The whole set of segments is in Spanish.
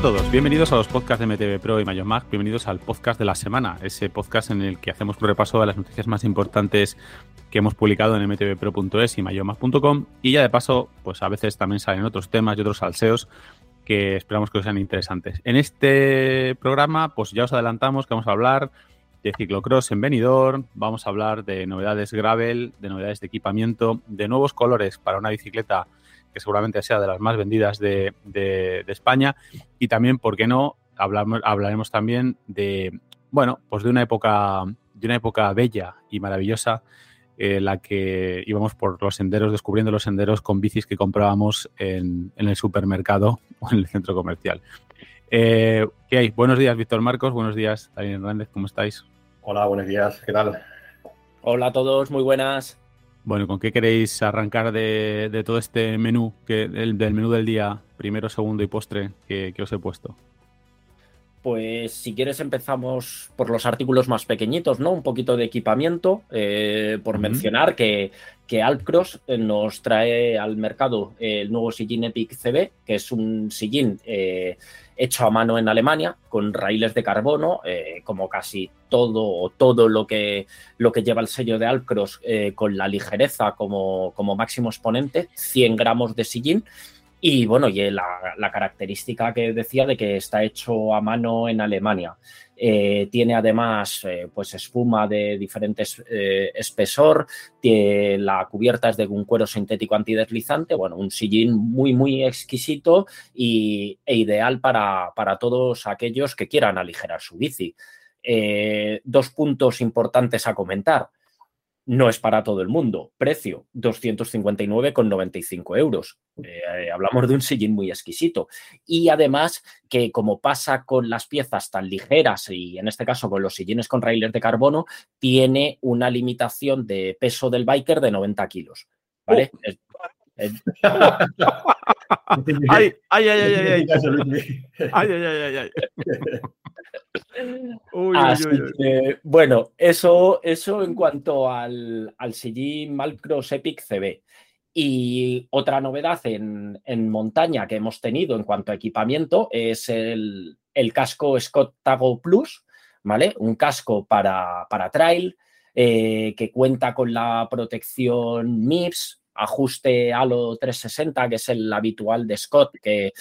A todos, bienvenidos a los podcasts de MTV Pro y Mayor Mac, bienvenidos al podcast de la semana, ese podcast en el que hacemos un repaso de las noticias más importantes que hemos publicado en mtvpro.es y mayormac.com y ya de paso, pues a veces también salen otros temas y otros salseos que esperamos que os sean interesantes. En este programa, pues ya os adelantamos que vamos a hablar de ciclocross en Benidorm, vamos a hablar de novedades gravel, de novedades de equipamiento, de nuevos colores para una bicicleta que seguramente sea de las más vendidas de, de- de España y también, ¿por qué no? Hablamos, hablaremos también de, bueno, pues de una época, de una época bella y maravillosa en la que íbamos por los senderos, descubriendo los senderos con bicis que comprábamos en, en el supermercado o en el centro comercial. Eh, ¿Qué hay? Buenos días, Víctor Marcos. Buenos días, Daniel Hernández. ¿Cómo estáis? Hola, buenos días, ¿qué tal? Hola a todos, muy buenas. Bueno, ¿con qué queréis arrancar de, de todo este menú, que, del, del menú del día, primero, segundo y postre, que, que os he puesto? Pues si quieres empezamos por los artículos más pequeñitos, ¿no? Un poquito de equipamiento, eh, por mencionar que, que Alpcross eh, nos trae al mercado el nuevo sillín Epic CB, que es un sillín eh, hecho a mano en Alemania, con raíles de carbono, eh, como casi todo o todo lo que, lo que lleva el sello de Alpcross, eh, con la ligereza como, como máximo exponente, 100 gramos de sillín. Y bueno, y la, la característica que decía de que está hecho a mano en Alemania. Eh, tiene además eh, pues espuma de diferentes eh, espesor, la cubierta es de un cuero sintético antideslizante, bueno, un sillín muy, muy exquisito y, e ideal para, para todos aquellos que quieran aligerar su bici. Eh, dos puntos importantes a comentar. No es para todo el mundo. Precio, 259,95 euros. Eh, hablamos de un sillín muy exquisito. Y además que como pasa con las piezas tan ligeras y en este caso con los sillines con raíles de carbono, tiene una limitación de peso del biker de 90 kilos. ¿Vale? ¡Ay, ay, ay, ay, ay! ¡Ay, ay, ay, ay! ay. Uy, uy, Así uy, uy. que, bueno, eso, eso en cuanto al, al sillín Malcross Epic CB. Y otra novedad en, en montaña que hemos tenido en cuanto a equipamiento es el, el casco Scott Tago Plus, ¿vale? Un casco para, para trail eh, que cuenta con la protección MIPS, ajuste Halo 360, que es el habitual de Scott, que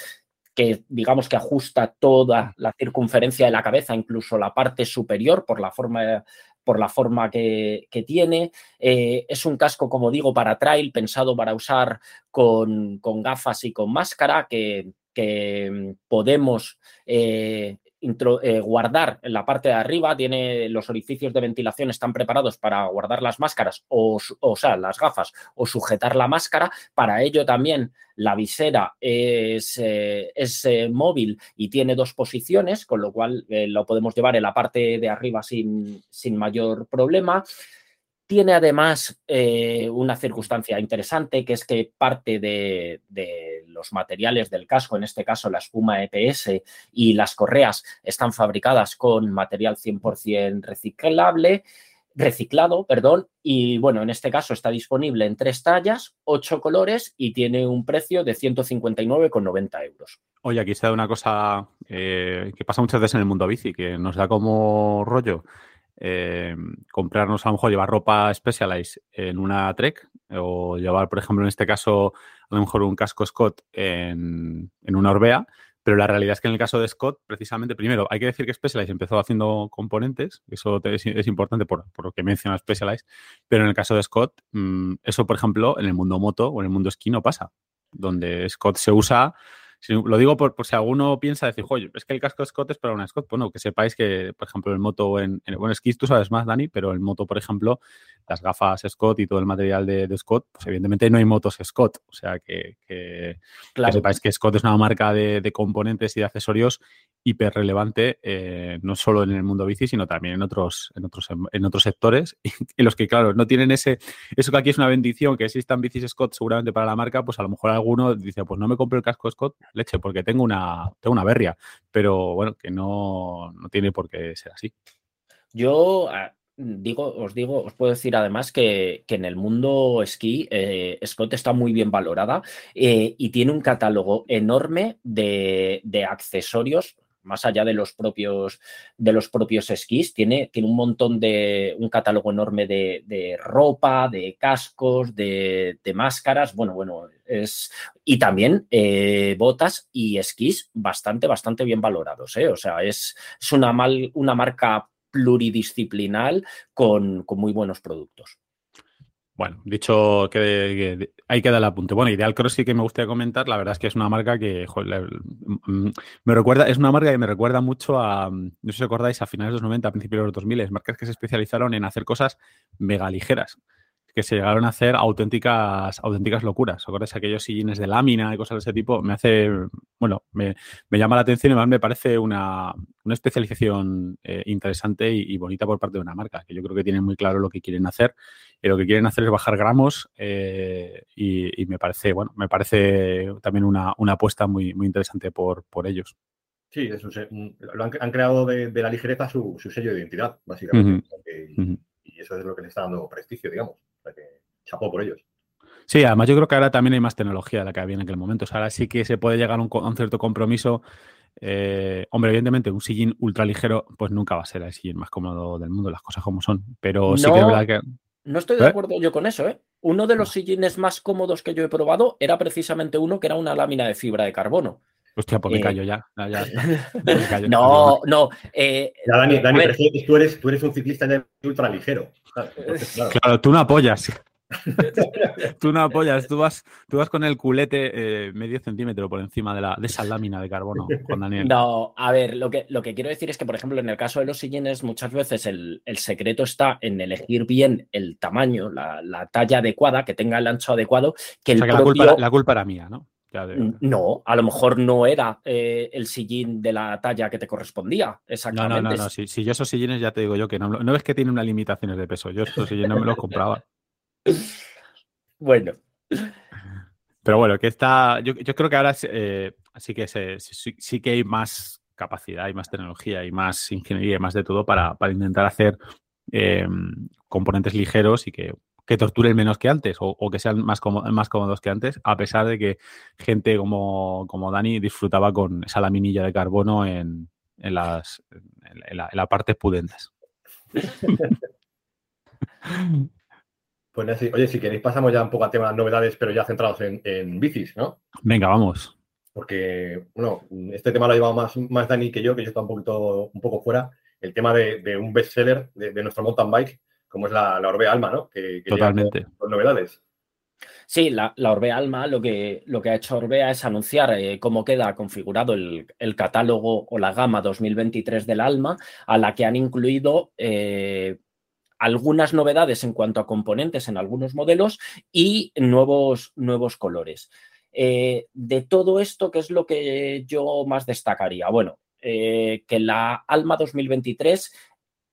que digamos que ajusta toda la circunferencia de la cabeza, incluso la parte superior por la forma, por la forma que, tiene. Eh, es un casco, como digo, para trail, pensado para usar con, con gafas y con máscara, que, que mm, podemos eh, eh, guardar en la parte de arriba. Tiene los orificios de ventilación, están preparados para guardar las máscaras, o, o sea, las gafas, o sujetar la máscara. Para ello también la visera es, eh, es, eh, móvil y tiene dos posiciones, con lo cual lo podemos llevar en la parte de arriba sin, sin mayor problema. Tiene además eh, una circunstancia interesante, que es que parte de, los materiales del casco, en este caso la espuma EPS y las correas, están fabricadas con material 100% reciclable, reciclado, perdón, y bueno, en este caso está disponible en tres tallas, ocho colores y tiene un precio de 159,90 euros. Oye, aquí se da una cosa eh, que pasa muchas veces en el mundo bici, que nos da como rollo eh, comprarnos, a lo mejor llevar ropa Specialized en una Trek o llevar, por ejemplo, en este caso, a lo mejor un casco Scott en, en una Orbea, pero la realidad es que en el caso de Scott, precisamente, primero, hay que decir que Specialized empezó haciendo componentes, eso es importante por, por lo que menciona Specialized, pero en el caso de Scott, mm, eso, por ejemplo, en el mundo moto o en el mundo esquí no pasa, donde Scott se usa si- lo digo por, por si alguno piensa decir, oye, es que el casco Scott es para una Scott. Bueno, que sepáis que, por ejemplo, el moto en, en bueno, esquís tú sabes más, Dani, pero el moto, por ejemplo, las gafas Scott y todo el material de, de Scott, pues evidentemente no hay motos Scott. O sea que, que, sepáis que Scott es una marca de, de componentes y de accesorios hiper relevante, eh, no solo en el mundo bici, sino también en otros, en otros, en otros sectores, en los que, claro, no tienen ese, eso que aquí es una bendición, que existan bicis Scott seguramente para la marca, pues a lo mejor alguno dice, pues no me compro el casco Scott, leche, porque tengo una, tengo una berria, pero bueno, que no, no tiene por qué ser así. Yo, ah, digo, os digo, os puedo decir además que, en el mundo esquí, eh, Scott está muy bien valorada eh, y tiene un catálogo enorme de, accesorios más allá de los propios de los propios esquís, tiene, tiene un montón de un catálogo enorme de, ropa, de cascos, de, máscaras, bueno, bueno, es y también eh, botas y esquís bastante, bastante bien valorados, o sea, es, es una, mal, una marca pluridisciplinal con, muy buenos productos. Bueno, dicho que, hay que dar el apunte. Bueno, Ideal Cross sí que me gustaría comentar. La verdad es que es una marca que mm, me recuerda, es una marca que me recuerda mucho a, no sé si acordáis, a finales de los 90, a principios de los 2000, marcas que se especializaron en hacer cosas mega ligeras que se llegaron a hacer auténticas, auténticas locuras. ¿Acordáis aquellos sillines de lámina y cosas de ese tipo? Me hace, bueno, me, llama la atención y además me parece una, especialización eh, interesante y, bonita por parte de una marca, que yo creo que tienen muy claro lo que quieren hacer. Y lo que quieren hacer es bajar gramos eh, y, me parece, bueno, me parece también una, apuesta muy, muy interesante por, por ellos. Sí, eso, lo han, creado de, la ligereza su, sello de identidad, básicamente. Y eso es lo que le está dando prestigio, digamos que chapó por ellos. Sí, además yo creo que ahora también hay más tecnología de la que había en aquel momento. O sea, ahora sí que se puede llegar a un, cierto compromiso. Eh, hombre, evidentemente, un sillín ultra ligero, pues nunca va a ser el sillín más cómodo del mundo, las cosas como son. Pero sí que es verdad que. No estoy de ¿Eh? acuerdo yo con eso, ¿eh? Uno de los sillines más cómodos que yo he probado era precisamente uno que era una lámina de fibra de carbono. Hostia, pues me eh, callo ya. no, no. ya, Dani, Dani tú, eres, tú eres un ciclista ultra ligero. Claro, tú no apoyas. tú no apoyas, tú vas, tú vas con el culete eh, medio centímetro por encima de, la, de esa lámina de carbono con Daniel. No, a ver, lo que, lo que quiero decir es que, por ejemplo, en el caso de los sillines, muchas veces el, secreto está en elegir bien el tamaño, la, talla adecuada, que tenga el ancho adecuado. Que, el la, culpa, la culpa era mía, ¿no? No, a lo mejor no era eh, el sillín de la talla que te correspondía. Exactamente. No, no, no, Si, yo esos sillines ya te digo yo que no, no es que tienen unas limitaciones de peso. Yo esos sillines no me los compraba. Bueno. Pero bueno, que está. Yo, creo que ahora eh, sí que sí, que hay más capacidad, hay más tecnología, y más ingeniería y más de todo para, intentar hacer eh, componentes ligeros y que que torturen menos que antes o, que sean más, más cómodos que antes, a pesar de que gente como, como Dani disfrutaba con esa laminilla de carbono en, las, en, la, parte pudendas. Pues oye, si queréis pasamos ya un poco a temas novedades, pero ya centrados en, bicis, ¿no? Venga, vamos. Porque, bueno, este tema lo ha llevado más, más Dani que yo, que yo estoy un poquito, un poco fuera. El tema de, un bestseller de, de nuestro mountain bike, como es la, la Orbe Alma, ¿no? Que, Totalmente. Con, novedades. Sí, la, la, Orbe Alma lo que, lo que ha hecho Orbea es anunciar eh, cómo queda configurado el, catálogo o la gama 2023 del Alma, a la que han incluido eh, algunas novedades en cuanto a componentes en algunos modelos y nuevos, nuevos colores. Eh, de todo esto, ¿qué es lo que yo más destacaría? Bueno, que la Alma 2023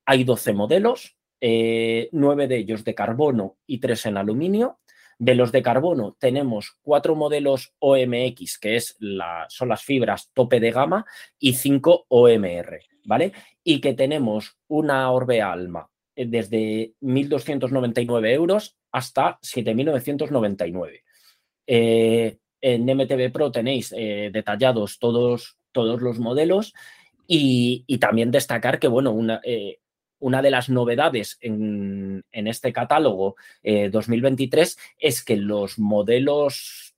hay 12 modelos, eh, nueve de ellos de carbono y tres en aluminio. De los de carbono tenemos cuatro modelos OMX, que es la, son las fibras tope de gama, y cinco OMR, ¿vale? Y que tenemos una Orbe Alma eh, desde 1.299 euros hasta 7.999. Eh, en MTV Pro tenéis detallados todos, todos los modelos y, también destacar que, bueno, una, una de las novedades en, este catálogo 2023 eh, es que los modelos,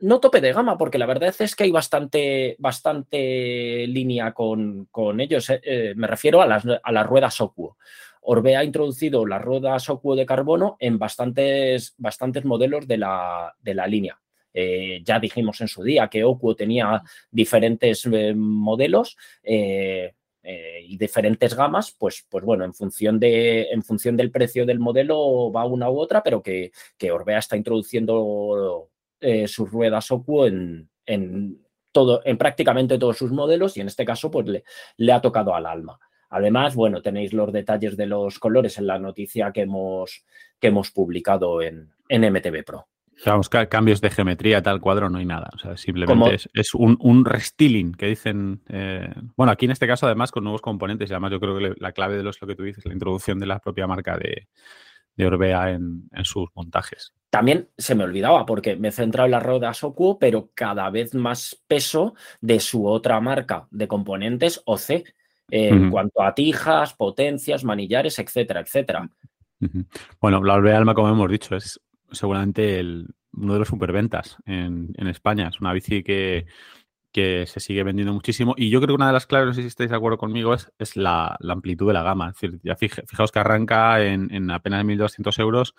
no tope de gama, porque la verdad es que hay bastante, bastante línea con, ellos. Eh, eh, me refiero a las, a las ruedas Ocuo. Orbe ha introducido las ruedas Ocuo de carbono en bastantes, bastantes modelos de la, de la línea. ya dijimos en su día que Ocuo tenía diferentes modelos. Eh, y diferentes gamas, pues, pues bueno, en función, de, en función del precio del modelo va una u otra, pero que, que Orbea está introduciendo eh, sus ruedas Ocuo en, en, todo, en prácticamente todos sus modelos y en este caso pues le, le ha tocado al alma. Además, bueno, tenéis los detalles de los colores en la noticia que hemos, que hemos publicado en, en MTV Pro. Vamos, cambios de geometría, tal cuadro, no hay nada. O sea, simplemente es, un, un, restyling que dicen. Eh, bueno, aquí en este caso, además, con nuevos componentes. Y además, yo creo que la clave de lo que tú dices, la introducción de la propia marca de, Orbea en, sus montajes. También se me olvidaba, porque me he centrado en la rueda Socuo, pero cada vez más peso de su otra marca de componentes, OC, en cuanto a tijas, potencias, manillares, etcétera, etcétera. Bueno, la Orbea Alma, como hemos dicho, es seguramente el, uno de los superventas en, en España. Es una bici que, que, se sigue vendiendo muchísimo. Y yo creo que una de las claves, no sé si estáis de acuerdo conmigo, es, es la, amplitud de la gama. Es decir, ya fijaos que arranca en, en apenas 1.200 euros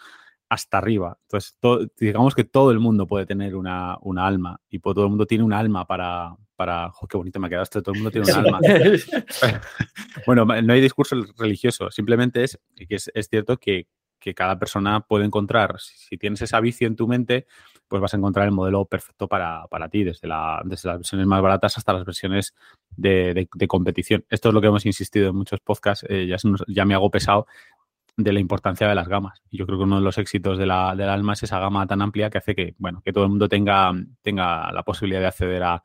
hasta arriba. Entonces, digamos que todo el mundo puede tener una, una, alma y todo el mundo tiene un alma para... para qué bonito me quedaste! Todo el mundo tiene un alma. bueno, no hay discurso religioso, simplemente es que es, es cierto que, que cada persona puede encontrar. Si, tienes esa bici en tu mente, pues vas a encontrar el modelo perfecto para, ti, desde, la, desde, las versiones más baratas hasta las versiones de, competición. Esto es lo que hemos insistido en muchos podcasts, eh, ya, ya me hago pesado de la importancia de las gamas. Y yo creo que uno de los éxitos de la, del alma es esa gama tan amplia que hace que, bueno, que todo el mundo tenga, tenga la posibilidad de acceder a,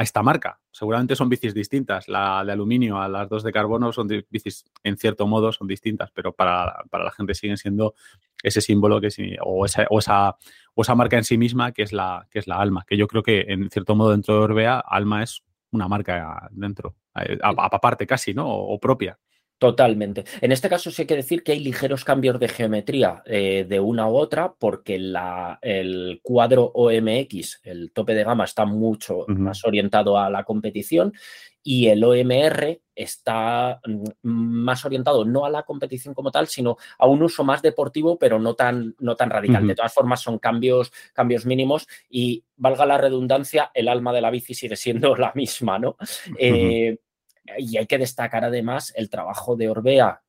a esta marca. Seguramente son bicis distintas. La de aluminio a las dos de carbono son bicis, en cierto modo, son distintas, pero para, la gente siguen siendo ese símbolo que o, esa, o, esa, o esa marca en sí misma que es, la, que es la alma. Que yo creo que, en cierto modo, dentro de Orbea, alma es una marca dentro, eh, aparte casi, ¿no? o propia. Totalmente. En este caso sí hay que decir que hay ligeros cambios de geometría eh, de una u otra porque la, el cuadro OMX, el tope de gama, está mucho más orientado a la competición y el OMR está mm, más orientado no a la competición como tal, sino a un uso más deportivo, pero no tan, no tan radical. De todas formas, son cambios, cambios mínimos y, valga la redundancia, el alma de la bici sigue siendo la misma, ¿no? Y hay que destacar además el trabajo de Orbea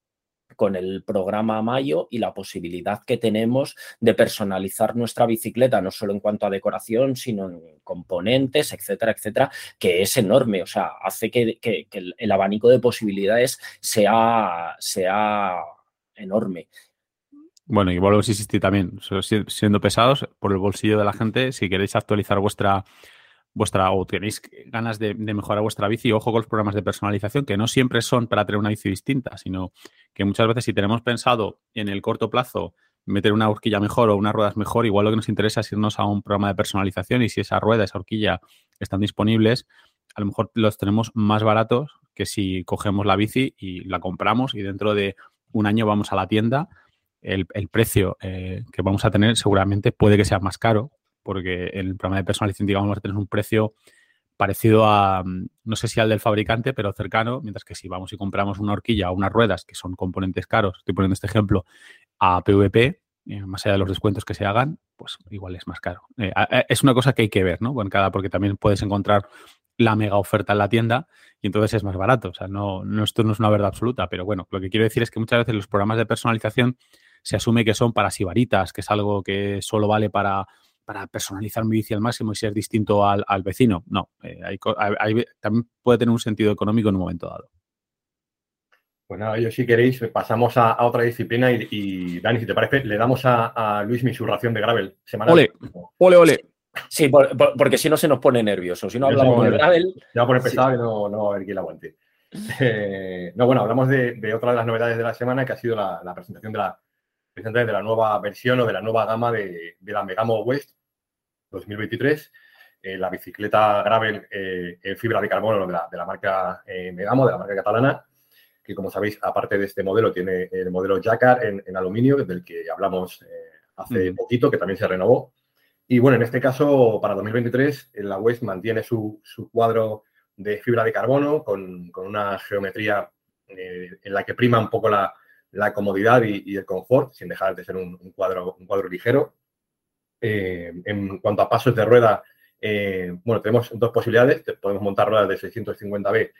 con el programa Mayo y la posibilidad que tenemos de personalizar nuestra bicicleta, no solo en cuanto a decoración, sino en componentes, etcétera, etcétera, que es enorme. O sea, hace que, el, abanico de posibilidades sea, sea enorme. Bueno, y vuelvo a insistir también, siendo pesados por el bolsillo de la gente, si queréis actualizar vuestra vuestra o tenéis ganas de, mejorar vuestra bici, ojo con los programas de personalización, que no siempre son para tener una bici distinta, sino que muchas veces si tenemos pensado en el corto plazo meter una horquilla mejor o unas ruedas mejor, igual lo que nos interesa es irnos a un programa de personalización y si esa rueda, esa horquilla están disponibles, a lo mejor los tenemos más baratos que si cogemos la bici y la compramos y dentro de un año vamos a la tienda, el, precio eh, que vamos a tener seguramente puede que sea más caro porque en el programa de personalización, digamos, vamos a tener un precio parecido a, mm, no sé si al del fabricante, pero cercano, mientras que si vamos y compramos una horquilla o unas ruedas, que son componentes caros, estoy poniendo este ejemplo, a PVP, eh, más allá de los descuentos que se hagan, pues igual es más caro. Eh, es una cosa que hay que ver, ¿no? Bueno, cada, porque también puedes encontrar la mega oferta en la tienda y entonces es más barato. O sea, no, no, esto no es una verdad absoluta, pero bueno, lo que quiero decir es que muchas veces los programas de personalización se asume que son para sibaritas, que es algo que solo vale para para personalizar mi bici al máximo y ser distinto al, vecino. No, eh, también puede tener un sentido económico en un momento dado. Pues nada, yo si queréis pasamos a, otra disciplina y, Dani, si te parece, le damos a, Luis mi su ración de gravel semanal. Ole, ole, ole. Sí, porque si no se nos pone nervioso. Si no hablamos de gravel. Ya va a poner pesado y no, no, va a haber quien la aguante. Eh, no, bueno, hablamos de, otra de las novedades de la semana que ha sido la, presentación de la, de la nueva versión o de la nueva gama de, de la Megamo West 2023. Eh, la bicicleta gravel eh, en fibra de carbono de la, de la marca eh, Megamo, de la marca catalana, que como sabéis, aparte de este modelo, tiene el modelo Jacquard en, aluminio, del que hablamos hace poquito, que también se renovó. Y bueno, en este caso, para 2023, la West mantiene su, cuadro de fibra de carbono con, una geometría en la que prima un poco la, comodidad y, el confort, sin dejar de ser un, cuadro, un cuadro ligero. Eh, en cuanto a pasos de rueda, eh, bueno, tenemos dos posibilidades. Podemos montar ruedas de 650B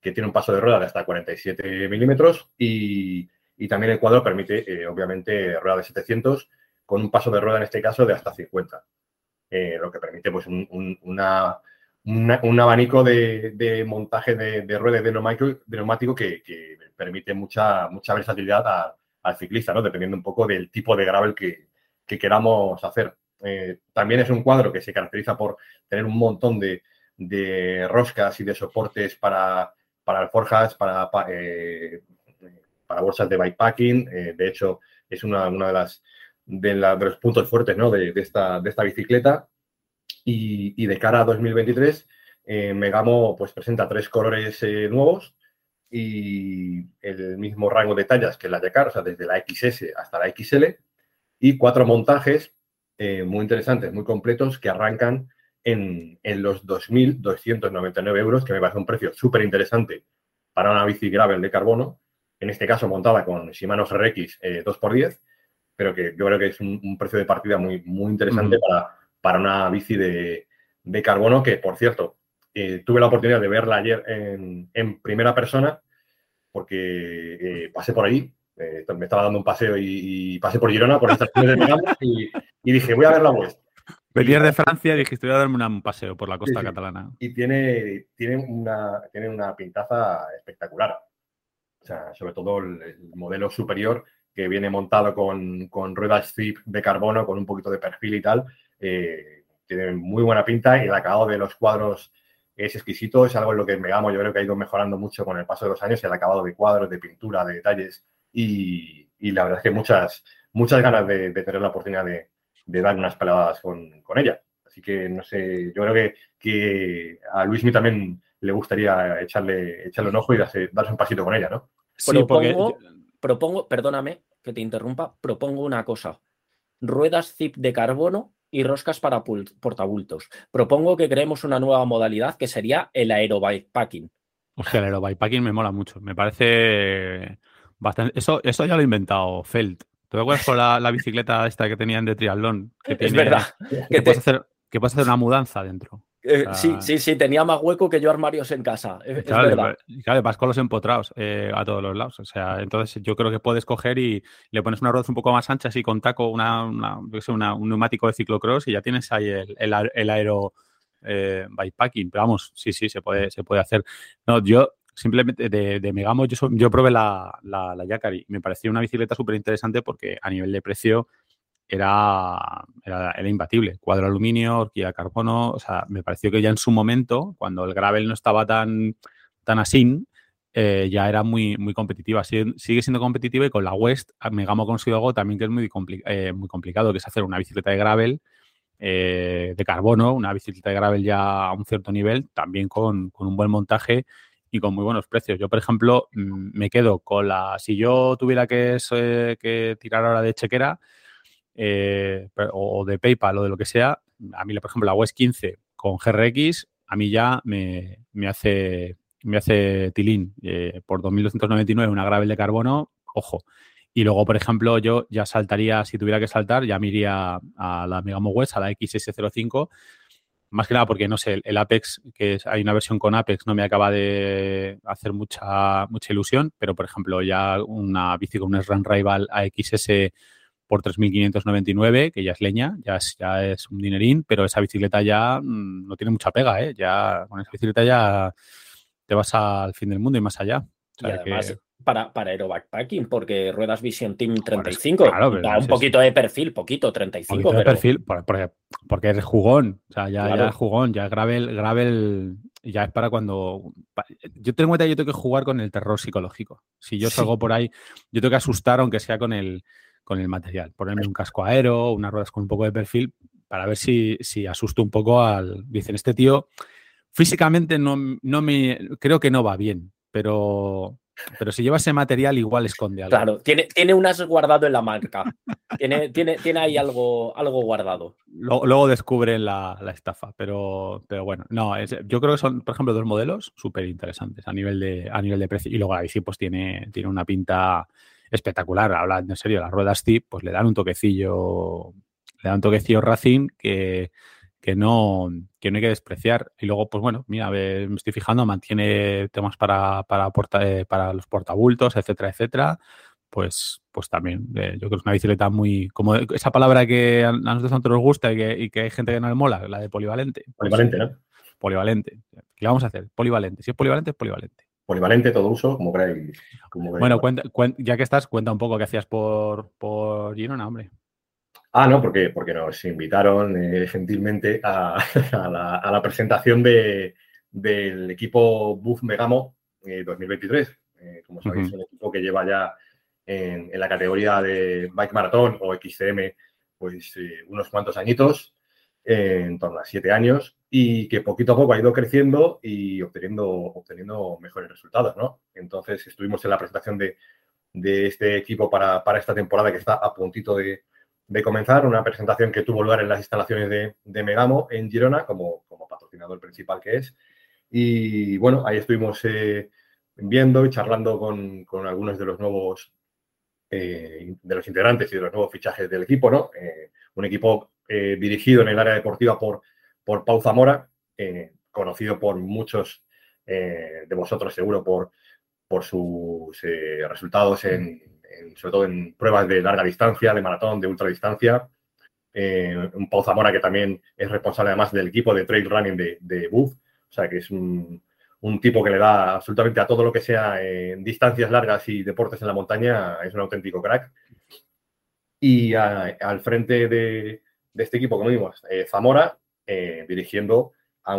que tiene un paso de rueda de hasta 47 milímetros y, también el cuadro permite, eh, obviamente, rueda de 700 con un paso de rueda en este caso de hasta 50, lo que permite pues un, abanico de, montaje de, ruedas de neumático, que, permite mucha, mucha versatilidad al ciclista, ¿no? dependiendo un poco del tipo de gravel que queramos hacer. Eh, también es un cuadro que se caracteriza por tener un montón de, roscas y de soportes para, para alforjas, para, para, eh, bolsas de bikepacking. de hecho, es una, de las de, los puntos fuertes de, esta, de esta bicicleta. Y, de cara a 2023, Megamo pues, presenta tres colores nuevos y el mismo rango de tallas que la Yakar, o sea, desde la XS hasta la XL, y cuatro montajes eh, muy interesantes, muy completos, que arrancan en, los 2.299 euros, que me parece un precio súper interesante para una bici gravel de carbono, en este caso montada con Shimano RX 2x10, pero que yo creo que es un, precio de partida muy, muy interesante para, para una bici de, de carbono que, por cierto, eh, tuve la oportunidad de verla ayer en, primera persona porque eh, pasé por ahí, eh, me estaba dando un paseo y, pasé por Girona, por estas de y, y dije, voy a ver la web. Venías de Francia y dijiste, voy a darme un paseo por la costa catalana. Y tiene, tiene, una, tiene una pintaza espectacular. O sea, sobre todo el, modelo superior que viene montado con, con, ruedas zip de carbono, con un poquito de perfil y tal, tiene muy buena pinta y el acabado de los cuadros es exquisito, es algo en lo que Megamo yo creo que ha ido mejorando mucho con el paso de los años, el acabado de cuadros, de pintura, de detalles y, la verdad es que muchas, muchas ganas de, tener la oportunidad de, dar unas peladas con, ella. Así que no sé, yo creo que, que a Luismi también le gustaría echarle, echarle un ojo y darse, darse un pasito con ella, ¿no? Sí, propongo, propongo, perdóname que te interrumpa, propongo una cosa. Ruedas zip de carbono y roscas para portabultos. Propongo que creemos una nueva modalidad que sería el aerobikepacking. Hostia, el aerobikepacking me mola mucho. Me parece bastante. Eso, eso ya lo ha inventado Felt. ¿Te acuerdas con la, bicicleta esta que tenían de triatlón? es verdad. Que, puedes hacer, que puedes hacer una mudanza dentro. Eh, sí, sí, sí, tenía más hueco que yo armarios en casa. Es, claro, claro, vas con los empotrados eh, a todos los lados. O sea, entonces yo creo que puedes coger y le pones una rueda un poco más ancha, así con taco, una, un neumático de ciclocross y ya tienes ahí el, el, aero eh, bikepacking. Pero vamos, sí, sí, se puede, se puede hacer. No, yo simplemente de, de Megamo, yo, probé la, la, la Yacari y me pareció una bicicleta súper interesante porque a nivel de precio era, era, imbatible. Cuadro aluminio, horquilla carbono, o sea, me pareció que ya en su momento, cuando el gravel no estaba tan, tan así, eh, ya era muy, muy competitiva. Sigue, siendo competitiva y con la West Megamo ha conseguido algo también que es muy, eh, muy complicado, que es hacer una bicicleta de gravel eh, de carbono, una bicicleta de gravel ya a un cierto nivel, también con, con, un buen montaje y con muy buenos precios. Yo, por ejemplo, mm, me quedo con la, si yo tuviera que, que tirar ahora de chequera, eh, o de PayPal o de lo que sea, a mí, por ejemplo, la West 15 con GRX, a mí ya me, hace me hace tilín. Eh, por 2.299 una gravel de carbono, ojo. Y luego, por ejemplo, yo ya saltaría, si tuviera que saltar, ya me iría a la Megamo West, a la XS05, más que nada porque, no sé, el Apex, que hay una versión con Apex, no me acaba de hacer mucha, mucha ilusión, pero, por ejemplo, ya una bici con un SRAM Rival AXS por 3.599, que ya es leña, ya es, ya es un dinerín, pero esa bicicleta ya mm, no tiene mucha pega, ¿eh? Ya con esa bicicleta ya te vas al fin del mundo y más allá. y además, para, para Aero Backpacking, porque ruedas Vision Team 35, da un poquito de perfil, poquito, 35. Poquito de perfil, porque, porque eres jugón, o sea, ya, ya es jugón, ya es gravel, gravel, ya es para cuando... Yo tengo cuenta yo tengo que jugar con el terror psicológico. Si yo salgo por ahí, yo tengo que asustar, aunque sea con el con el material. Ponerme un casco aero, unas ruedas con un poco de perfil, para ver si, si asusto un poco al. Dicen, este tío físicamente no, no me. Creo que no va bien, pero. Pero si lleva ese material, igual esconde algo. Claro, tiene, tiene un as guardado en la marca. tiene, tiene, tiene ahí algo, algo guardado. Luego, descubren la, estafa, pero, pero bueno, no, yo creo que son, por ejemplo, dos modelos súper interesantes a nivel de, a nivel de precio. Y luego la bici pues tiene, tiene una pinta espectacular. Hablando en serio, las ruedas tip, pues le dan un toquecillo, le dan un toquecillo Racing que, que no, que no hay que despreciar. Y luego, pues bueno, mira, me estoy fijando, mantiene temas para, para, eh, para los portabultos, etcétera, etcétera. Pues, pues también, eh, yo creo que es una bicicleta muy, como esa palabra que a nosotros tanto nos gusta y que, y que hay gente que no le mola, la de polivalente. Polivalente, ¿no? Polivalente. ¿Qué vamos a hacer? Polivalente. Si es polivalente, es polivalente polivalente, todo uso, como queráis. bueno, cuenta, ya que estás, cuenta un poco qué hacías por, por Girona, hombre. Ah, no, porque, porque nos invitaron eh, gentilmente a, la, presentación de, del equipo Buff Megamo 2023. Eh, eh, como sabéis, es un equipo que lleva ya en, la categoría de Bike Marathon o XCM pues unos cuantos añitos, en torno a siete años, y que poquito a poco ha ido creciendo y obteniendo, obteniendo mejores resultados, ¿no? Entonces estuvimos en la presentación de, de este equipo para, para, esta temporada que está a puntito de, de comenzar, una presentación que tuvo lugar en las instalaciones de, Megamo en Girona, como, como, patrocinador principal que es. Y bueno, ahí estuvimos eh, viendo y charlando con, algunos de los nuevos, eh, de los integrantes y de los nuevos fichajes del equipo, ¿no? Eh, un equipo dirigido en el área deportiva por, por Pau Zamora, conocido por muchos de vosotros seguro por, por sus resultados en, sobre todo en pruebas de larga distancia, de maratón, de ultradistancia. Eh, un Pau Zamora que también es responsable además del equipo de trail running de, de Buff, o sea que es un, tipo que le da absolutamente a todo lo que sea en distancias largas y deportes en la montaña, es un auténtico crack. Y al frente de, este equipo, como vimos, eh, Zamora, eh, dirigiendo a, a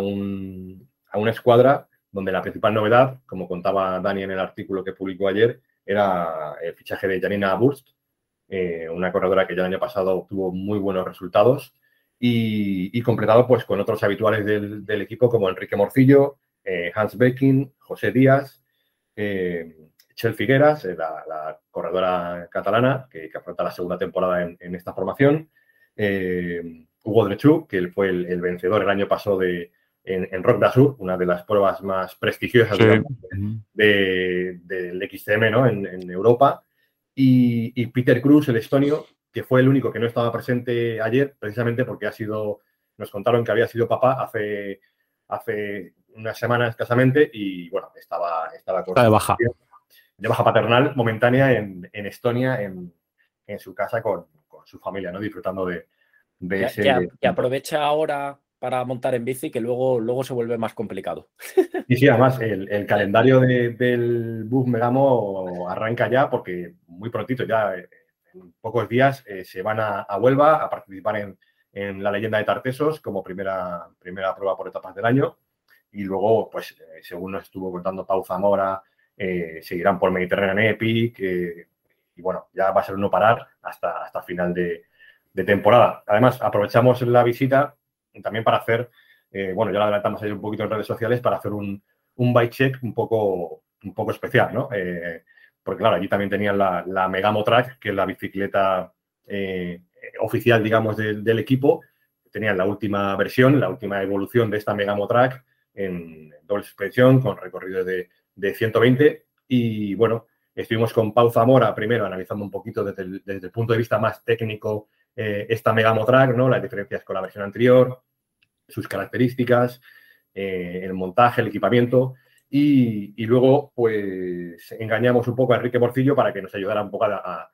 una escuadra donde la principal novedad, como contaba Dani en el artículo que publicó ayer, era el fichaje de Janina Burst, eh, una corredora que ya el año pasado obtuvo muy buenos resultados y, completado pues con otros habituales del, equipo como Enrique Morcillo, eh, Hans Becking, José Díaz, eh, Chel Figueras, la, corredora catalana que, afronta la segunda temporada en, esta formación, Hugo Drechuk, que fue el, vencedor el año pasado de, en, Rock d'Azur, una de las pruebas más prestigiosas del XCM ¿no? en, Europa. Y, Peter Cruz, el estonio, que fue el único que no estaba presente ayer, precisamente porque ha sido, nos contaron que había sido papá hace, hace unas semanas escasamente y bueno, estaba, estaba de baja. De baja paternal momentánea en, Estonia, en, su casa con, su familia, ¿no? Disfrutando de, ese... que aprovecha ahora para montar en bici que luego, luego se vuelve más complicado. Y sí, además el, calendario del Bus Megamo arranca ya porque muy prontito, ya eh, en pocos días, eh, se van a, Huelva a participar en, la leyenda de Tartesos como primera, primera prueba por etapas del año. Y luego, pues, eh, según nos estuvo contando Pau Zamora, seguirán por Mediterranean Epic. y bueno, ya va a ser no parar hasta, hasta final de, de temporada. Además, aprovechamos la visita también para hacer, eh, bueno, ya lo adelantamos ahí un poquito en redes sociales, para hacer un, un bike check un poco, un poco especial, ¿no? Eh, porque claro, allí también tenían la, la Megamo Track, que es la bicicleta eh, oficial, digamos, del equipo. Tenían la última versión, la última evolución de esta Megamo Track en doble suspensión con recorrido de, de 120. Y bueno, estuvimos con Pau Zamora primero analizando un poquito desde el, desde el punto de vista más técnico eh, esta Megamo Track, ¿no? Las diferencias con la versión anterior, sus características, eh, el montaje, el equipamiento. Y, luego, pues, engañamos un poco a Enrique Morcillo para que nos ayudara un poco a,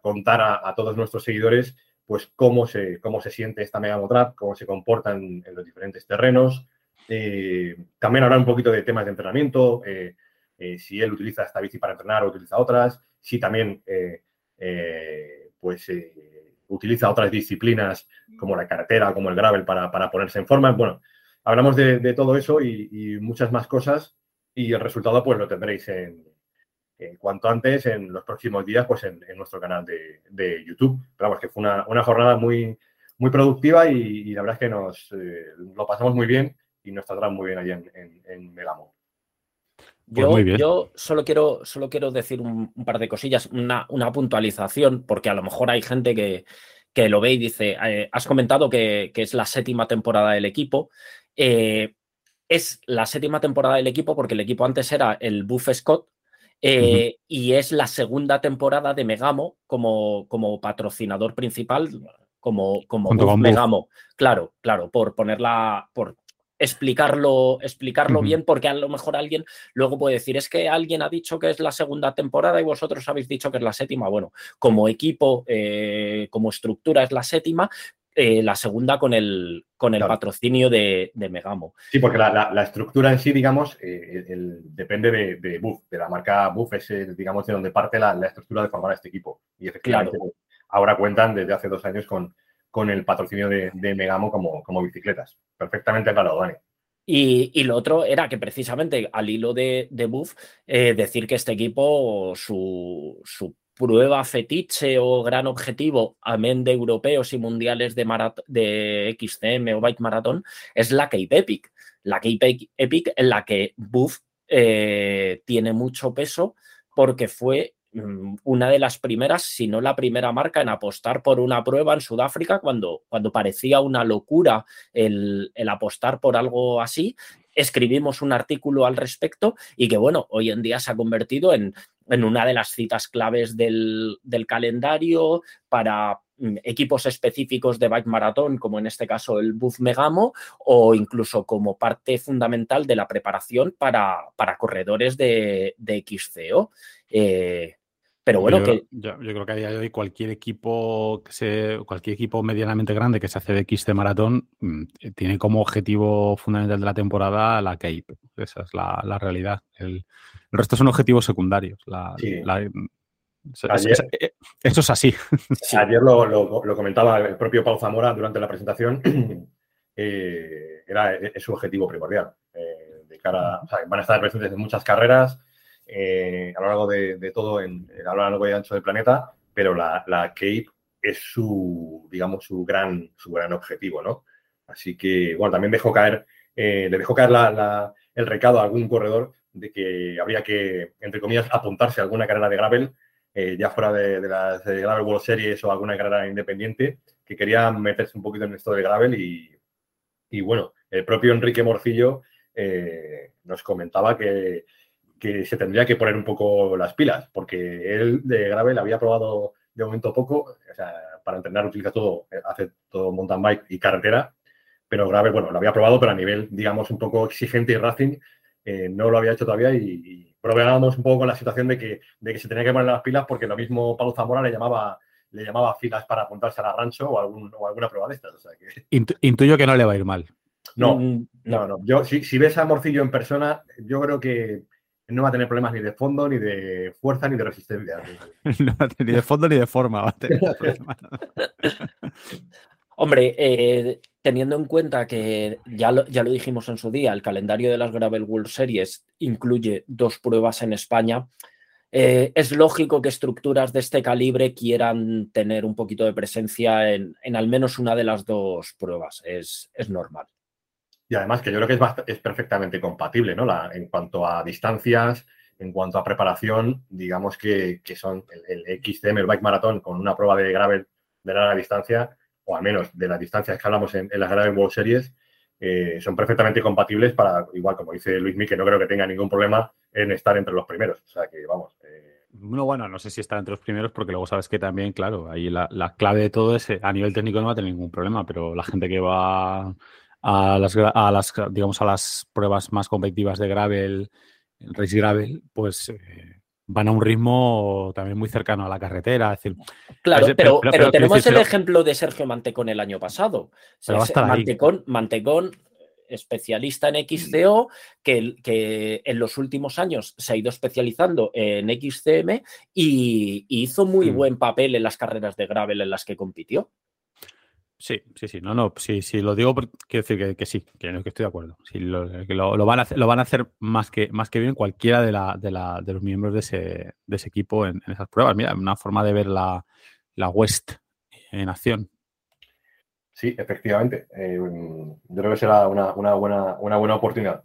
contar a, todos nuestros seguidores, pues, cómo se, cómo se siente esta Megamo Track, cómo se comportan en los diferentes terrenos. Eh, también hablar un poquito de temas de entrenamiento, si él utiliza esta bici para entrenar o utiliza otras, si también, pues, utiliza otras disciplinas como la carretera, como el gravel para, ponerse en forma. Bueno, hablamos de, todo eso y, muchas más cosas y el resultado pues lo tendréis en, cuanto antes, en los próximos días, pues en, nuestro canal de, YouTube. Pero vamos, que fue una, jornada muy, muy productiva y, la verdad es que nos eh, lo pasamos muy bien y nos trataron muy bien allí en, en, Pues yo, solo quiero, solo quiero decir un, par de cosillas, una, puntualización, porque a lo mejor hay gente que, lo ve y dice, eh, has comentado que, es la séptima temporada del equipo. Eh, es la séptima temporada del equipo porque el equipo antes era el Buff Scott eh, y es la segunda temporada de Megamo como, como patrocinador principal, como, como Megamo. Claro, claro, por ponerla, por explicarlo, explicarlo bien, porque a lo mejor alguien luego puede decir, es que alguien ha dicho que es la segunda temporada y vosotros habéis dicho que es la séptima. Bueno, como equipo, eh, como estructura es la séptima, eh, la segunda con el, con el patrocinio de, Megamo. Sí, porque la, estructura en sí, digamos, eh, depende de, de Buff, de la marca Buff, es, digamos, de donde parte la, estructura de formar este equipo. Y efectivamente, ahora cuentan desde hace dos años con, con el patrocinio de, Megamo como, como bicicletas. Perfectamente claro, Dani. Y, lo otro era que precisamente al hilo de, de Buff, eh, decir que este equipo, su, su, prueba fetiche o gran objetivo, amén de europeos y mundiales de, de XCM o Bike Marathon, es la Cape Epic. La Cape Epic en la que Buff eh, tiene mucho peso porque fue una de las primeras, si no la primera marca en apostar por una prueba en Sudáfrica cuando, cuando parecía una locura el, apostar por algo así. Escribimos un artículo al respecto y que, bueno, hoy en día se ha convertido en, en una de las citas claves del, calendario para mm, equipos específicos de bike maratón, como en este caso el Buff Megamo, o incluso como parte fundamental de la preparación para, para corredores de, de XCO. Eh, pero bueno, yo, que. Yo, creo que a día de hoy cualquier equipo que se, cualquier equipo medianamente grande que se hace de XC maratón mm, tiene como objetivo fundamental de la temporada la Cape. Esa es la, realidad. El, resto son objetivos secundarios. eso, es así. Ayer lo, comentaba el propio Pau Zamora durante la presentación. Eh, era es su objetivo primordial. Eh, de cara, van a estar presentes en muchas carreras eh, a lo largo de, todo, a lo largo y ancho del planeta, pero la, Cape es su, digamos, su gran, su gran objetivo, ¿no? Así que, bueno, también dejó caer, eh, le dejó caer el recado a algún corredor de que habría que, entre comillas, apuntarse a alguna carrera de gravel, eh, ya fuera de, las Gravel World Series o alguna carrera independiente, que quería meterse un poquito en esto de gravel y, y bueno, el propio Enrique Morcillo nos comentaba que, que se tendría que poner un poco las pilas, porque él de Gravel había probado de momento poco, o sea, para entrenar utiliza todo, hace todo mountain bike y carretera, pero Gravel, bueno, lo había probado, pero a nivel, digamos, un poco exigente y racing, eh, no lo había hecho todavía y, y probábamos un poco con la situación de que, de que se tenía que poner las pilas porque lo mismo Pablo Zamora le llamaba le llamaba filas para apuntarse a la rancho o, algún, o alguna prueba de estas. Intuyo que no le va a ir mal. No, mm, no, no. Yo, si, si ves a Morcillo en persona, yo creo que no va a tener problemas ni de fondo, ni de fuerza, ni de resistencia. ni de fondo ni de forma va a tener Hombre, eh, teniendo en cuenta que ya lo, ya lo dijimos en su día, el calendario de las Gravel World Series incluye dos pruebas en España, eh, es lógico que estructuras de este calibre quieran tener un poquito de presencia en, en al menos una de las dos pruebas. Es, es normal. Y además que yo creo que es, es perfectamente compatible, ¿no? En cuanto a distancias, en cuanto a preparación, digamos que, son el, XCM, el Bike Marathon, con una prueba de gravel de larga distancia, o al menos de las distancias que hablamos en, las Gravel World Series, eh, son perfectamente compatibles para, igual como dice Luis que no creo que tenga ningún problema en estar entre los primeros. O sea que, vamos. Eh... No, bueno, no sé si estar entre los primeros, porque luego sabes que también, claro, ahí la, la clave de todo es, a nivel técnico no va a tener ningún problema, pero la gente que va a las, a las, digamos, a las pruebas más competitivas de gravel, el race gravel, pues eh, van a un ritmo también muy cercano a la carretera. decir, claro, pero, pero, tenemos el ejemplo de Sergio Mantecón el año pasado. Mantecón, Mantecón, especialista en XCO, que, que, en los últimos años se ha ido especializando en XCM y, hizo muy mm. buen papel en las carreras de gravel en las que compitió. Sí, sí, sí, no, no, sí, sí, lo digo, quiero decir que, sí, que, estoy de acuerdo. Lo, van a hacer, más que, más que bien cualquiera de, la, de, la, de los miembros de ese, de ese equipo en, esas pruebas. Mira, una forma de ver la, la West en acción. Sí, efectivamente. Eh, yo creo que será una, una, buena, una buena oportunidad.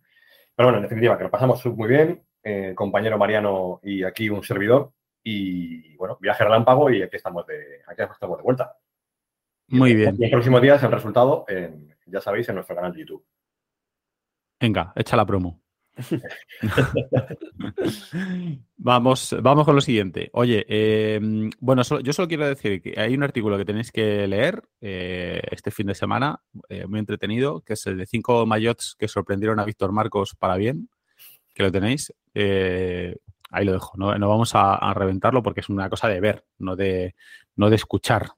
Pero bueno, en definitiva, que lo pasamos muy bien, eh, compañero Mariano y aquí un servidor. Y bueno, viaje relámpago y aquí estamos de, aquí estamos de vuelta. Muy bien. Los próximos días el resultado, ya sabéis, en nuestro canal de YouTube. Venga, echa la promo. vamos, vamos con lo siguiente. Oye, em, bueno, yo solo quiero decir que hay un artículo que tenéis que leer eh, este fin de semana, eh, muy entretenido, que es el de cinco mayots que sorprendieron a Víctor Marcos para bien, que lo tenéis. Eh, ahí lo dejo, no, vamos a, a, reventarlo porque es una cosa de ver, no de, no de escuchar.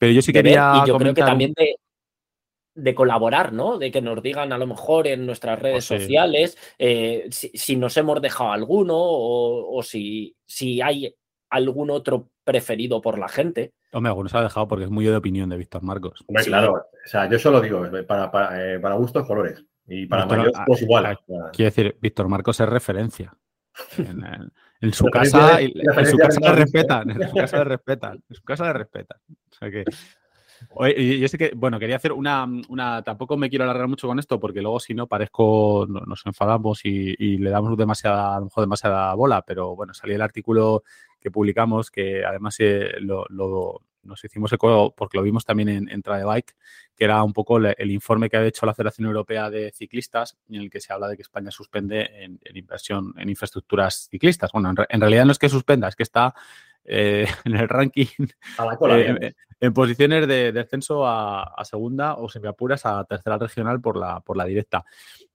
Pero yo sí quería. y yo creo que también de, colaborar, ¿no? De que nos digan a lo mejor en nuestras redes pues sociales eh, si, nos hemos dejado alguno o, si, si hay algún otro preferido por la gente. Hombre, algunos ha dejado porque es muy de opinión de Víctor Marcos. Hombre, claro, o sea, yo solo digo, para, para, eh, para gustos, colores. Y para mayores, pues igual. Quiere decir, Víctor Marcos es referencia. En, su casa, en su casa le respetan, en su casa le respetan, en su casa le respetan. O sea que Oye, yo sé que, bueno, quería hacer una, una, Tampoco me quiero alargar mucho con esto porque luego, si no, parezco. Nos enfadamos y, le damos demasiada, a lo mejor demasiada bola, pero bueno, salió el artículo que publicamos que además eh, lo, nos hicimos eco porque lo vimos también en, en Bike, que era un poco el, informe que ha hecho la Federación Europea de Ciclistas, en el que se habla de que España suspende en, inversión en infraestructuras ciclistas. Bueno, en, realidad no es que suspenda, es que está eh, en el ranking eh, en, posiciones de descenso a, segunda o, si me apuras, a tercera regional por la, por la directa.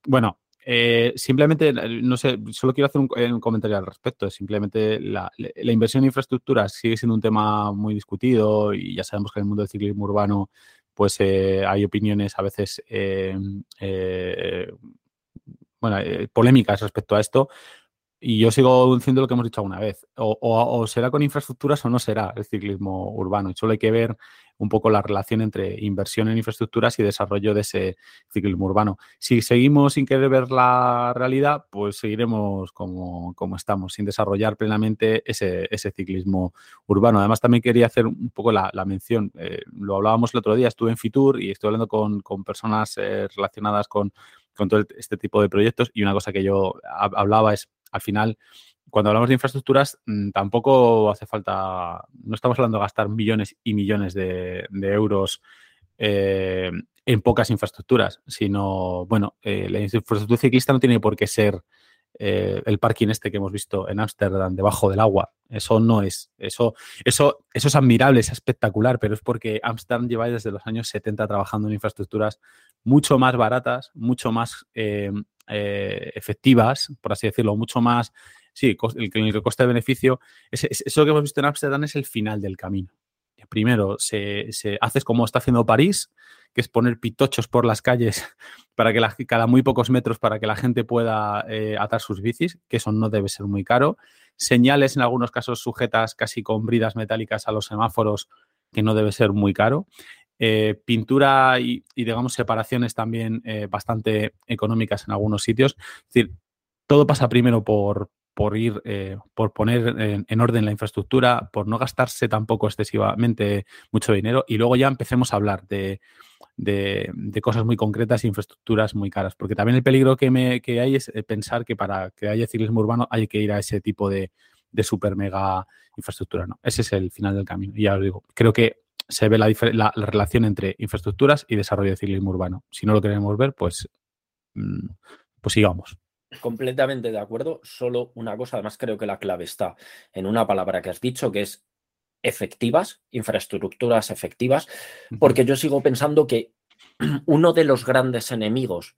Bueno, eh, simplemente, no sé, solo quiero hacer un, comentario al respecto. Simplemente la, inversión en infraestructuras sigue siendo un tema muy discutido y ya sabemos que en el mundo del ciclismo urbano pues hay opiniones a veces bueno, polémicas respecto a esto. Y yo sigo diciendo lo que hemos dicho alguna vez. O, será con infraestructuras o no será el ciclismo urbano. Y solo hay que ver un poco la relación entre inversión en infraestructuras y desarrollo de ese ciclismo urbano. Si seguimos sin querer ver la realidad, pues seguiremos como, como estamos, sin desarrollar plenamente ese, ese, ciclismo urbano. Además, también quería hacer un poco la, mención. Eh, lo hablábamos el otro día, estuve en Fitur y estoy hablando con, con personas eh, relacionadas con, con todo este tipo de proyectos y una cosa que yo hablaba es al final, cuando hablamos de infraestructuras, mm, tampoco hace falta, no estamos hablando de gastar millones y millones de, euros eh, en pocas infraestructuras, sino, bueno, eh, la infraestructura ciclista no tiene por qué ser eh, el parking este que hemos visto en Ámsterdam debajo del agua. Eso no es, eso, eso, eso es admirable, es espectacular, pero es porque Ámsterdam lleva desde los años 70 trabajando en infraestructuras mucho más baratas, mucho más efectivas, por así decirlo, mucho más, sí, el, el coste de beneficio, eso que hemos visto en Amsterdam es el final del camino. Primero, se, haces como está haciendo París, que es poner pitochos por las calles para que la, cada muy pocos metros para que la gente pueda eh, atar sus bicis, que eso no debe ser muy caro. Señales en algunos casos sujetas casi con bridas metálicas a los semáforos, que no debe ser muy caro. Eh, pintura y, digamos, separaciones también eh, bastante económicas en algunos sitios. Es decir, todo pasa primero por, por ir, eh, por poner en, orden la infraestructura, por no gastarse tampoco excesivamente mucho dinero y luego ya empecemos a hablar de, cosas muy concretas e infraestructuras muy caras. Porque también el peligro que, me, hay es pensar que para que haya ciclismo urbano hay que ir a ese tipo de, de super mega infraestructura. No, ese es el final del camino. Y ya os digo, creo que se ve la, relación entre infraestructuras y desarrollo de ciclismo urbano. Si no lo queremos ver, pues, mm, pues sigamos. Completamente de acuerdo. Solo una cosa, además creo que la clave está en una palabra que has dicho, que es efectivas, infraestructuras efectivas, porque yo sigo pensando que uno de los grandes enemigos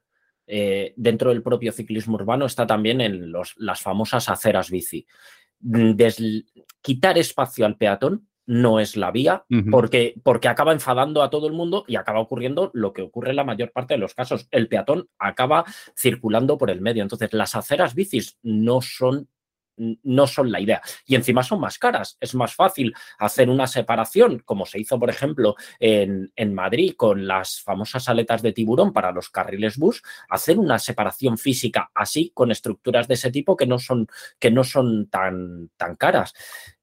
eh, dentro del propio ciclismo urbano está también en los, las famosas aceras bici. quitar espacio al peatón no es la vía, porque, porque acaba enfadando a todo el mundo y acaba ocurriendo lo que ocurre en la mayor parte de los casos. El peatón acaba circulando por el medio. Entonces, las aceras bicis no son no son la idea. Y encima son más caras. Es más fácil hacer una separación, como se hizo, por ejemplo, en, en, Madrid con las famosas aletas de tiburón para los carriles bus, hacer una separación física así, con estructuras de ese tipo que no son, que no son tan, tan caras.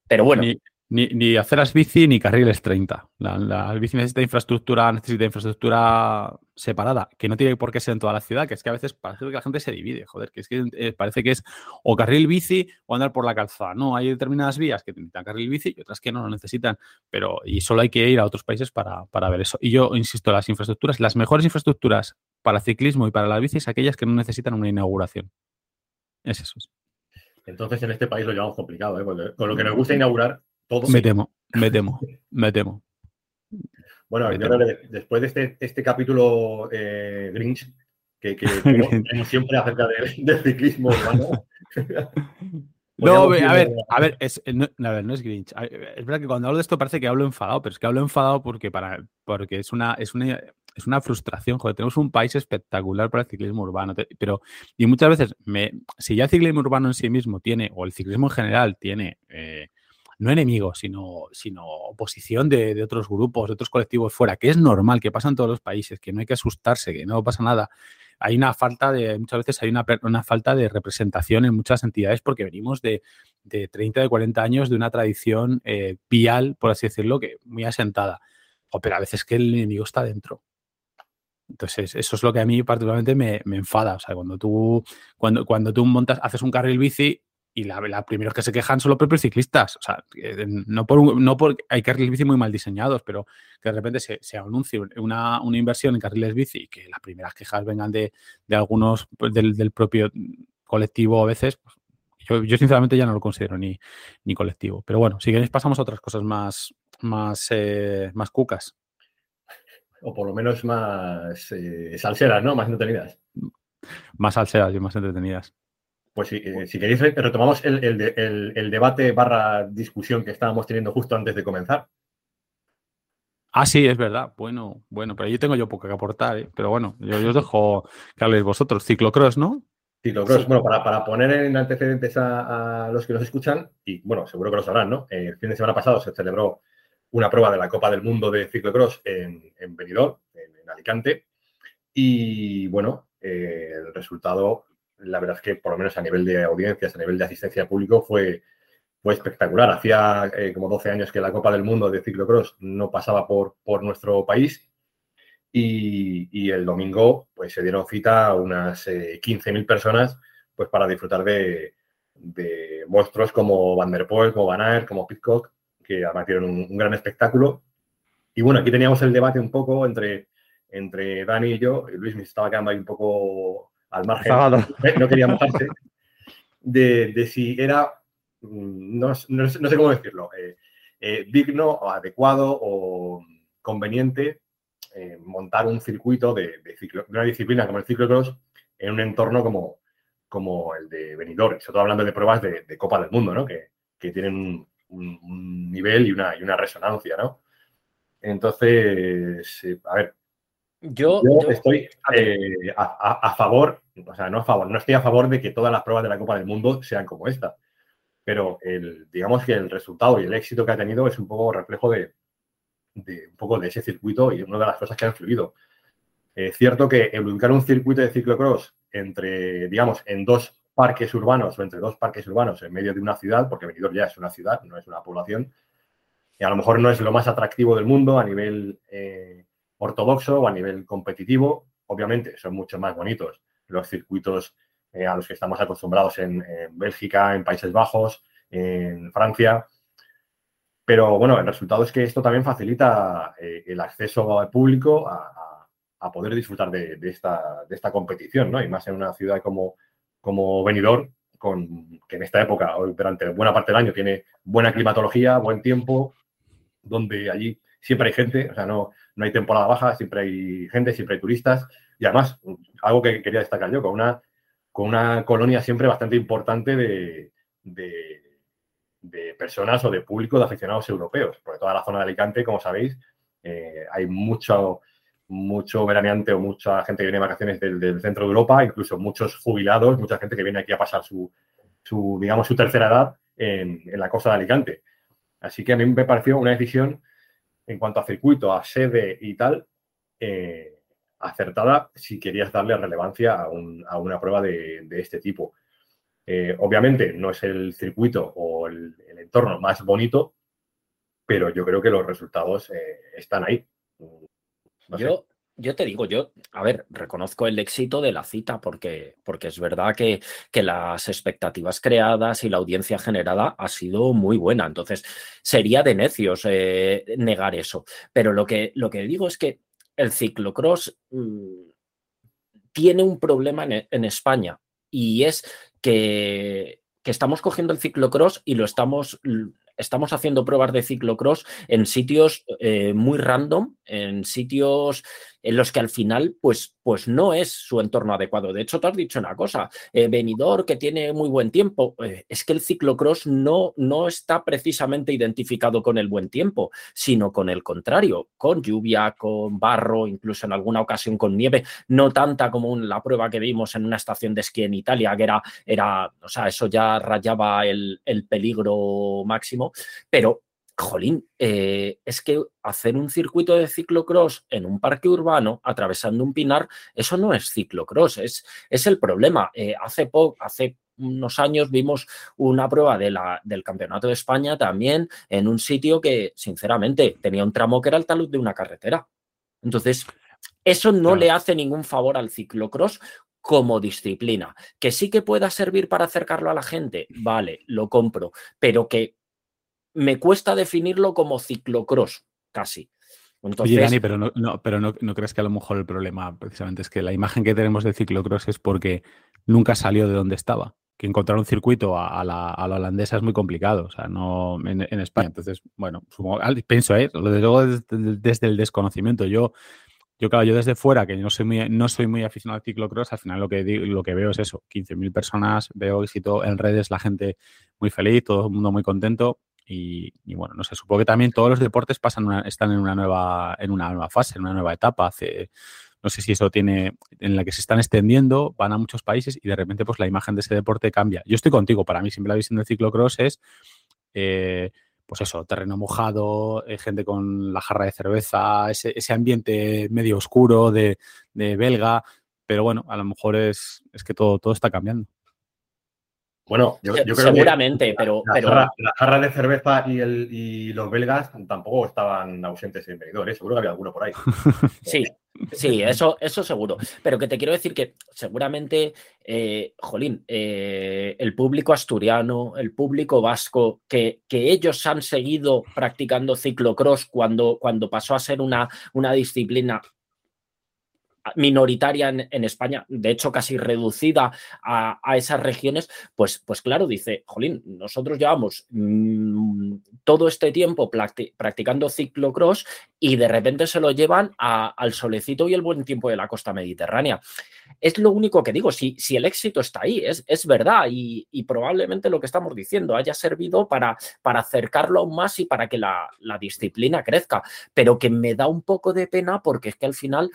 Pero bueno. Ni, ni aceras bici ni carriles 30. La, bici necesita infraestructura, necesita infraestructura separada, que no tiene por qué ser en toda la ciudad, que es que a veces parece que la gente se divide, joder, que es que eh, parece que es o carril bici o andar por la calzada. No, hay determinadas vías que necesitan carril bici y otras que no lo necesitan, pero y solo hay que ir a otros países para, para ver eso. Y yo insisto, las infraestructuras, las mejores infraestructuras para ciclismo y para las bicis, aquellas que no necesitan una inauguración. Es eso. Entonces en este país lo llevamos complicado, ¿eh? con lo que nos gusta inaugurar, me temo, me temo, me temo. Bueno, después de este, este capítulo eh, Grinch, que, que siempre acerca del ciclismo urbano. no, a ver, a ver, es, no, a ver, no es Grinch. Es verdad que cuando hablo de esto parece que hablo enfadado, pero es que hablo enfadado porque, para, porque es, una, es, una, es una frustración. Joder, tenemos un país espectacular para el ciclismo urbano, pero y muchas veces, me, si ya el ciclismo urbano en sí mismo tiene, o el ciclismo en general tiene eh, no enemigos, sino, sino oposición de, otros grupos, de otros colectivos fuera, que es normal, que pasa en todos los países, que no hay que asustarse, que no pasa nada. Hay una falta de, muchas veces hay una, una falta de representación en muchas entidades porque venimos de, de 30, de 40 años de una tradición eh, vial, por así decirlo, que muy asentada. Pero a veces que el enemigo está dentro. Entonces, eso es lo que a mí particularmente me, enfada. O sea, cuando tú, cuando, cuando tú montas, haces un carril bici y la, la primeros que se quejan son los propios ciclistas. O sea, no por, no por hay carriles bici muy mal diseñados, pero que de repente se, se anuncie una, una, inversión en carriles bici y que las primeras quejas vengan de, de algunos pues, del, del, propio colectivo a veces, pues, yo, yo, sinceramente ya no lo considero ni, ni colectivo. Pero bueno, si queréis pasamos a otras cosas más, más, eh, más cucas o por lo menos más eh, salseras, ¿no? Más entretenidas. Más salseras y más entretenidas. Pues si, eh, si queréis, retomamos el, debate barra discusión que estábamos teniendo justo antes de comenzar. Ah, sí, es verdad. Bueno, bueno, pero yo tengo yo poco que aportar, ¿eh? pero bueno, yo, os dejo que habléis vosotros. Ciclocross, ¿no? Ciclocross, bueno, para, poner en antecedentes a, los que nos escuchan, y bueno, seguro que lo sabrán, ¿no? El fin de semana pasado se celebró una prueba de la Copa del Mundo de ciclocross en, en Benidorm, en, Alicante. Y bueno, eh, el resultado, la verdad es que por lo menos a nivel de audiencias, a nivel de asistencia al público, fue, fue espectacular. Hacía eh, como 12 años que la Copa del Mundo de ciclocross no pasaba por, por nuestro país. Y, el domingo pues se dieron cita a unas 15.000 eh, personas pues para disfrutar de, de monstruos como Van der Poel, como Van Aert, como Pitcock que además dieron un, gran espectáculo. Y bueno, aquí teníamos el debate un poco entre, entre Dani y yo. Luis me estaba quedando ahí un poco al margen. No quería mojarse. De, si era, mm, no, sé cómo decirlo, eh, eh, digno o adecuado o conveniente eh, montar un circuito de, una disciplina como el ciclocross en un entorno como, como el de Benidorm. Sobre todo hablando de pruebas de, Copa del Mundo, ¿no? que, que tienen un, nivel y una, y una, resonancia, ¿no? Entonces, eh, a ver, yo, estoy eh, a, favor, o sea, no a favor, no estoy a favor de que todas las pruebas de la Copa del Mundo sean como esta, pero el, digamos que el resultado y el éxito que ha tenido es un poco reflejo de, un poco de ese circuito y una de las cosas que han fluido. Es cierto que el ubicar un circuito de ciclocross entre, digamos, en dos parques urbanos o entre dos parques urbanos en medio de una ciudad, porque Benidorm ya es una ciudad, no es una población, y a lo mejor no es lo más atractivo del mundo a nivel eh, ortodoxo o a nivel competitivo. Obviamente son mucho más bonitos los circuitos eh, a los que estamos acostumbrados en, Bélgica, en Países Bajos, en Francia. Pero bueno, el resultado es que esto también facilita eh, el acceso al público a, poder disfrutar de, esta, de esta competición, ¿no? Y más en una ciudad como, como venidor, con, que en esta época, durante buena parte del año, tiene buena climatología, buen tiempo, donde allí siempre hay gente, o sea, no, no hay temporada baja, siempre hay gente, siempre hay turistas. Y además, algo que quería destacar yo, con una, con una colonia siempre bastante importante de, de, personas o de público de aficionados europeos. Porque toda la zona de Alicante, como sabéis, eh, hay mucho, mucho veraneante o mucha gente que viene de vacaciones del, centro de Europa, incluso muchos jubilados, mucha gente que viene aquí a pasar su, digamos, su tercera edad en, la costa de Alicante. Así que a mí me pareció una decisión en cuanto a circuito, a sede y tal, eh, acertada si querías darle relevancia a, una prueba de, este tipo. Eh, obviamente no es el circuito o el, entorno más bonito, pero yo creo que los resultados eh, están ahí yo, yo te digo, yo, a ver, reconozco el éxito de la cita porque, porque es verdad que, que, las expectativas creadas y la audiencia generada ha sido muy buena. Entonces, sería de necios eh, negar eso. Pero lo que, lo que digo es que el ciclocross mm, tiene un problema en, en España y es que, que estamos cogiendo el ciclocross y lo estamos estamos haciendo pruebas de ciclocross en sitios eh, muy random, en sitios en los que al final, pues, pues no es su entorno adecuado. De hecho, tú has dicho una cosa, eh, venidor que tiene muy buen tiempo, eh, es que el ciclocross no, no está precisamente identificado con el buen tiempo, sino con el contrario, con lluvia, con barro, incluso en alguna ocasión con nieve, no tanta como la prueba que vimos en una estación de esquí en Italia, que era, era o sea, eso ya rayaba el, el peligro máximo, pero jolín, eh, es que hacer un circuito de ciclocross en un parque urbano, atravesando un pinar, eso no es ciclocross, es, es el problema. Eh, hace, hace unos años vimos una prueba de la, del Campeonato de España también en un sitio que, sinceramente, tenía un tramo que era el talud de una carretera. Entonces, eso no le hace ningún favor al ciclocross como disciplina. Que sí que pueda servir para acercarlo a la gente, vale, lo compro, pero que me cuesta definirlo como ciclocross, casi. Oye, Dani, pero, no, pero no, crees que a lo mejor el problema precisamente es que la imagen que tenemos de ciclocross es porque nunca salió de donde estaba. Que encontrar un circuito a, la, holandesa es muy complicado, o sea, no en, España. Entonces, bueno, pienso, ¿eh? luego desde, desde, el desconocimiento. Yo, yo, claro, yo desde fuera, que no soy muy, no soy muy aficionado al ciclocross, al final lo que, lo que veo es eso: 15.000 personas, veo éxito en redes, la gente muy feliz, todo el mundo muy contento y, bueno, no sé, supongo que también todos los deportes pasan están en una nueva, en una nueva fase, en una nueva etapa. Hace, no sé si eso tiene, en la que se están extendiendo, van a muchos países y de repente pues la imagen de ese deporte cambia. Yo estoy contigo, para mí siempre la visión del ciclocross es, eh, pues eso, terreno mojado, eh, gente con la jarra de cerveza, ese, ese ambiente medio oscuro de, de, belga, pero bueno, a lo mejor es, es que todo, todo está cambiando. Bueno, yo, creo Seguramente, pero. La, pero... Jarra, de cerveza y, el, y los belgas tampoco estaban ausentes en venidores. Seguro que había alguno por ahí. sí, sí, eso, eso seguro. Pero que te quiero decir que seguramente, eh, jolín, eh, el público asturiano, el público vasco, que, que, ellos han seguido practicando ciclocross cuando, cuando pasó a ser una, una disciplina minoritaria en, España, de hecho casi reducida a, esas regiones, pues, pues claro, dice, Jolín, nosotros llevamos mm, todo este tiempo practicando ciclocross y de repente se lo llevan al solecito y el buen tiempo de la costa mediterránea. Es lo único que digo, si, si el éxito está ahí, es, es verdad y, probablemente lo que estamos diciendo haya servido para, para acercarlo aún más y para que la, la disciplina crezca, pero que me da un poco de pena porque es que al final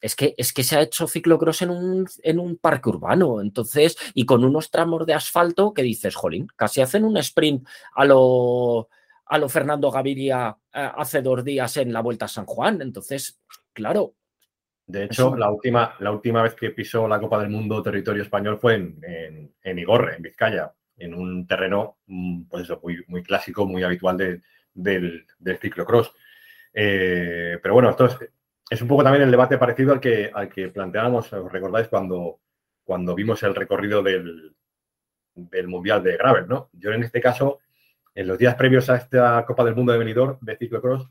es que, es que se ha hecho ciclocross en un, en un parque urbano, entonces, y con unos tramos de asfalto que dices, jolín, casi hacen un sprint a lo, a lo Fernando Gaviria eh, hace dos días en la Vuelta a San Juan. Entonces, claro. De hecho, la, última, la última vez que pisó la Copa del Mundo territorio español fue en, en, Igorre, en Vizcaya, en un terreno, mm, pues eso, muy, muy clásico, muy habitual del, del, ciclocross. Eh, pero bueno, esto es, es un poco también el debate parecido al que, al que planteábamos, os recordáis, cuando, cuando vimos el recorrido del, del Mundial de Gravel, ¿no? Yo en este caso, en los días previos a esta Copa del Mundo de Benidorm de ciclocross,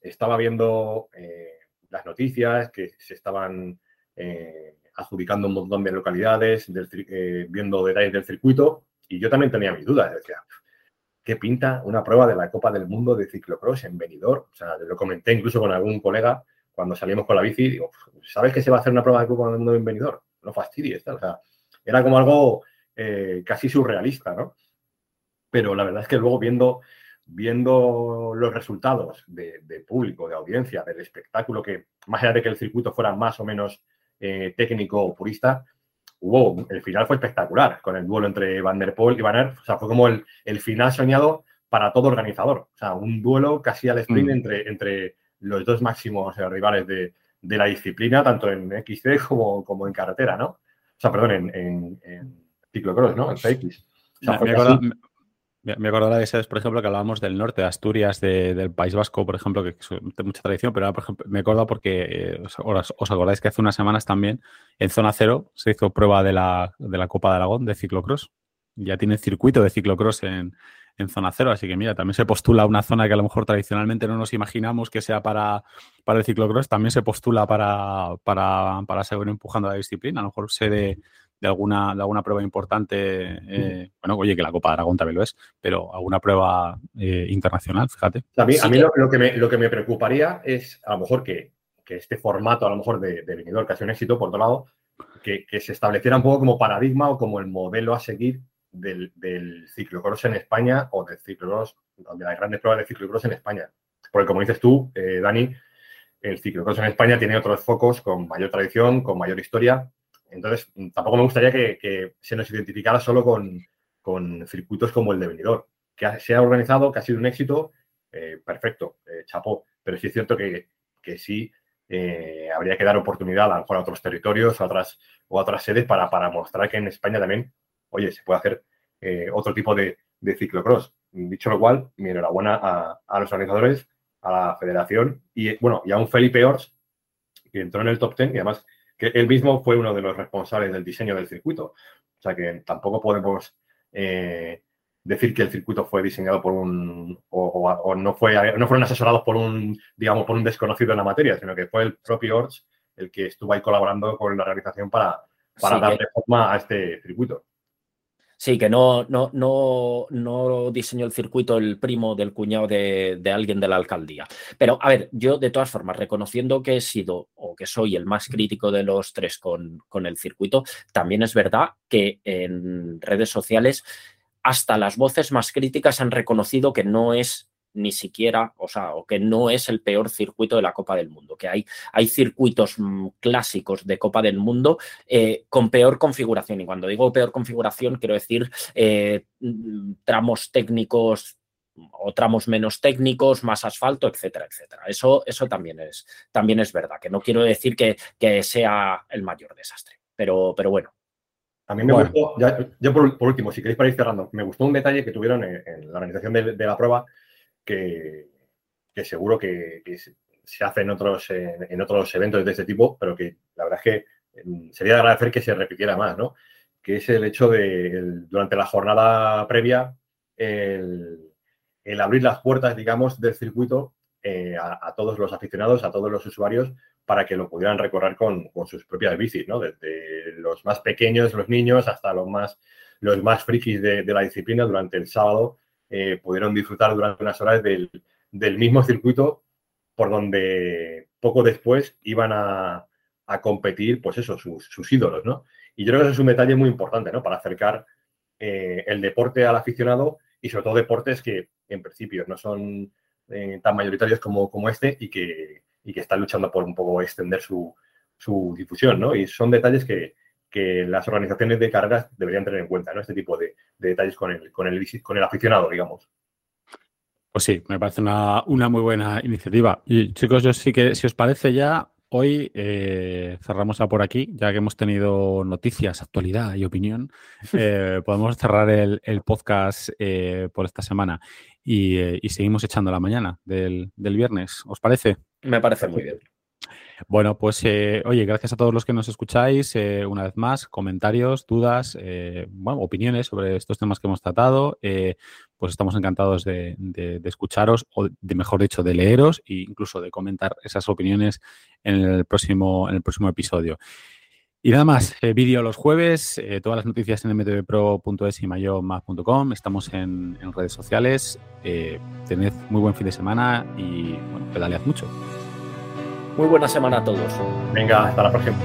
estaba viendo eh, las noticias que se estaban eh, adjudicando un montón de localidades, eh, viendo detalles del circuito, y yo también tenía mis dudas. Decía, ¿qué pinta una prueba de la Copa del Mundo de ciclocross en Benidorm? O sea, lo comenté incluso con algún colega cuando salimos con la bici, digo, ¿sabes que se va a hacer una prueba de del Mundo en Benidorm? No fastidies, o sea, era como algo eh, casi surrealista, ¿no? Pero la verdad es que luego viendo, viendo los resultados de, público, de audiencia, del espectáculo, que más allá de que el circuito fuera más o menos eh, técnico o purista, hubo, el final fue espectacular, con el duelo entre Van der Poel y Van Aert, o sea, fue como el, final soñado para todo organizador, o sea, un duelo casi al sprint mm. entre, entre los dos máximos rivales de, la disciplina, tanto en XC como, como en carretera, ¿no? O sea, perdón, en, en, en ciclocross, ¿no? En CX. me, acuerdo, de ese, por ejemplo, que hablábamos del norte, de Asturias, del País Vasco, por ejemplo, que es mucha tradición, pero por ejemplo, me acuerdo porque eh, os, acordáis que hace unas semanas también en zona cero se hizo prueba de la, de la Copa de Aragón de ciclocross. Ya tiene circuito de ciclocross en, en zona cero. Así que mira, también se postula una zona que a lo mejor tradicionalmente no nos imaginamos que sea para, para el ciclocross, también se postula para, para, para seguir empujando la disciplina. A lo mejor se de, de alguna, de alguna prueba importante, eh, bueno, oye, que la Copa de Aragón también lo es, pero alguna prueba eh, internacional, fíjate. A mí, a mí lo, que me, lo que me preocuparía es a lo mejor que, que este formato a lo mejor de, de venidor que ha sido un éxito, por otro lado, que, se estableciera un poco como paradigma o como el modelo a seguir del, del ciclocross en España o del ciclocross, de las grandes pruebas de ciclocross en España. Porque como dices tú, eh, Dani, el ciclocross en España tiene otros focos con mayor tradición, con mayor historia. Entonces, tampoco me gustaría que, se nos identificara solo con, circuitos como el de Benidorm, que se ha organizado, que ha sido un éxito, eh, perfecto, eh, chapó. Pero sí es cierto que, que sí eh, habría que dar oportunidad a, a otros territorios, a otras, o a otras sedes para, para mostrar que en España también, oye, se puede hacer eh, otro tipo de, de, ciclocross. Dicho lo cual, mi enhorabuena a, a, los organizadores, a la federación y, bueno, y a un Felipe Ors, que entró en el top 10 y además que él mismo fue uno de los responsables del diseño del circuito. O sea que tampoco podemos eh, decir que el circuito fue diseñado por un o, no fue no fueron asesorados por un digamos por un desconocido en la materia sino que fue el propio Orts el que estuvo ahí colaborando con la realización para, para darle forma a este circuito Sí, que no, no, no, no diseñó el circuito el primo del cuñado de, de, alguien de la alcaldía. Pero, a ver, yo de todas formas, reconociendo que he sido o que soy el más crítico de los tres con, con el circuito, también es verdad que en redes sociales hasta las voces más críticas han reconocido que no es ni siquiera, o sea, o que no es el peor circuito de la Copa del Mundo, que hay, hay circuitos mm, clásicos de Copa del Mundo eh, con peor configuración. Y cuando digo peor configuración, quiero decir eh, mm, tramos técnicos o tramos menos técnicos, más asfalto, etcétera, etcétera. Eso, eso también, es, también es verdad, que no quiero decir que, que sea el mayor desastre, pero, pero bueno, a mí me gustó, ya, por, último, si queréis para ir cerrando, me gustó un detalle que tuvieron en, la organización de, la prueba que, seguro que, se hace en otros, en, otros eventos de este tipo, pero que la verdad es que mm, sería de agradecer que se repitiera más, ¿no? Que es el hecho de, durante la jornada previa, el, abrir las puertas, digamos, del circuito eh, a, todos los aficionados, a todos los usuarios, para que lo pudieran recorrer con, sus propias bicis, ¿no? Desde los más pequeños, los niños, hasta los más, los más frikis de, la disciplina durante el sábado, eh, pudieron disfrutar durante unas horas del, mismo circuito por donde poco después iban a, competir, pues eso, sus, ídolos, ¿no? Y yo creo que eso es un detalle muy importante, ¿no? Para acercar eh, el deporte al aficionado y sobre todo deportes que en principio no son eh, tan mayoritarios como, como este y que, y que están luchando por un poco extender su, difusión, ¿no? Y son detalles que, las organizaciones de carreras deberían tener en cuenta, ¿no? Este tipo de, detalles con el, con, el, con el aficionado, digamos. Pues sí, me parece una, muy buena iniciativa. Y chicos, yo sí que, si os parece ya, hoy eh, cerramos a por aquí, ya que hemos tenido noticias, actualidad y opinión, eh, podemos cerrar el, podcast eh, por esta semana y, seguimos echando la mañana del, del viernes. ¿Os parece? Me parece muy bien. Bueno, pues eh, oye, gracias a todos los que nos escucháis. Eh, una vez más, comentarios, dudas, eh, bueno, opiniones sobre estos temas que hemos tratado. pues estamos encantados de, escucharos, o de, mejor dicho, de leeros e incluso de comentar esas opiniones en el próximo, en el próximo episodio. Y nada más, vídeo los jueves, todas las noticias en mtvpro.es y mayomag.com. Estamos en, en, redes sociales. tened muy buen fin de semana y bueno, pedalead mucho. Muy buena semana a todos. Venga, hasta la próxima.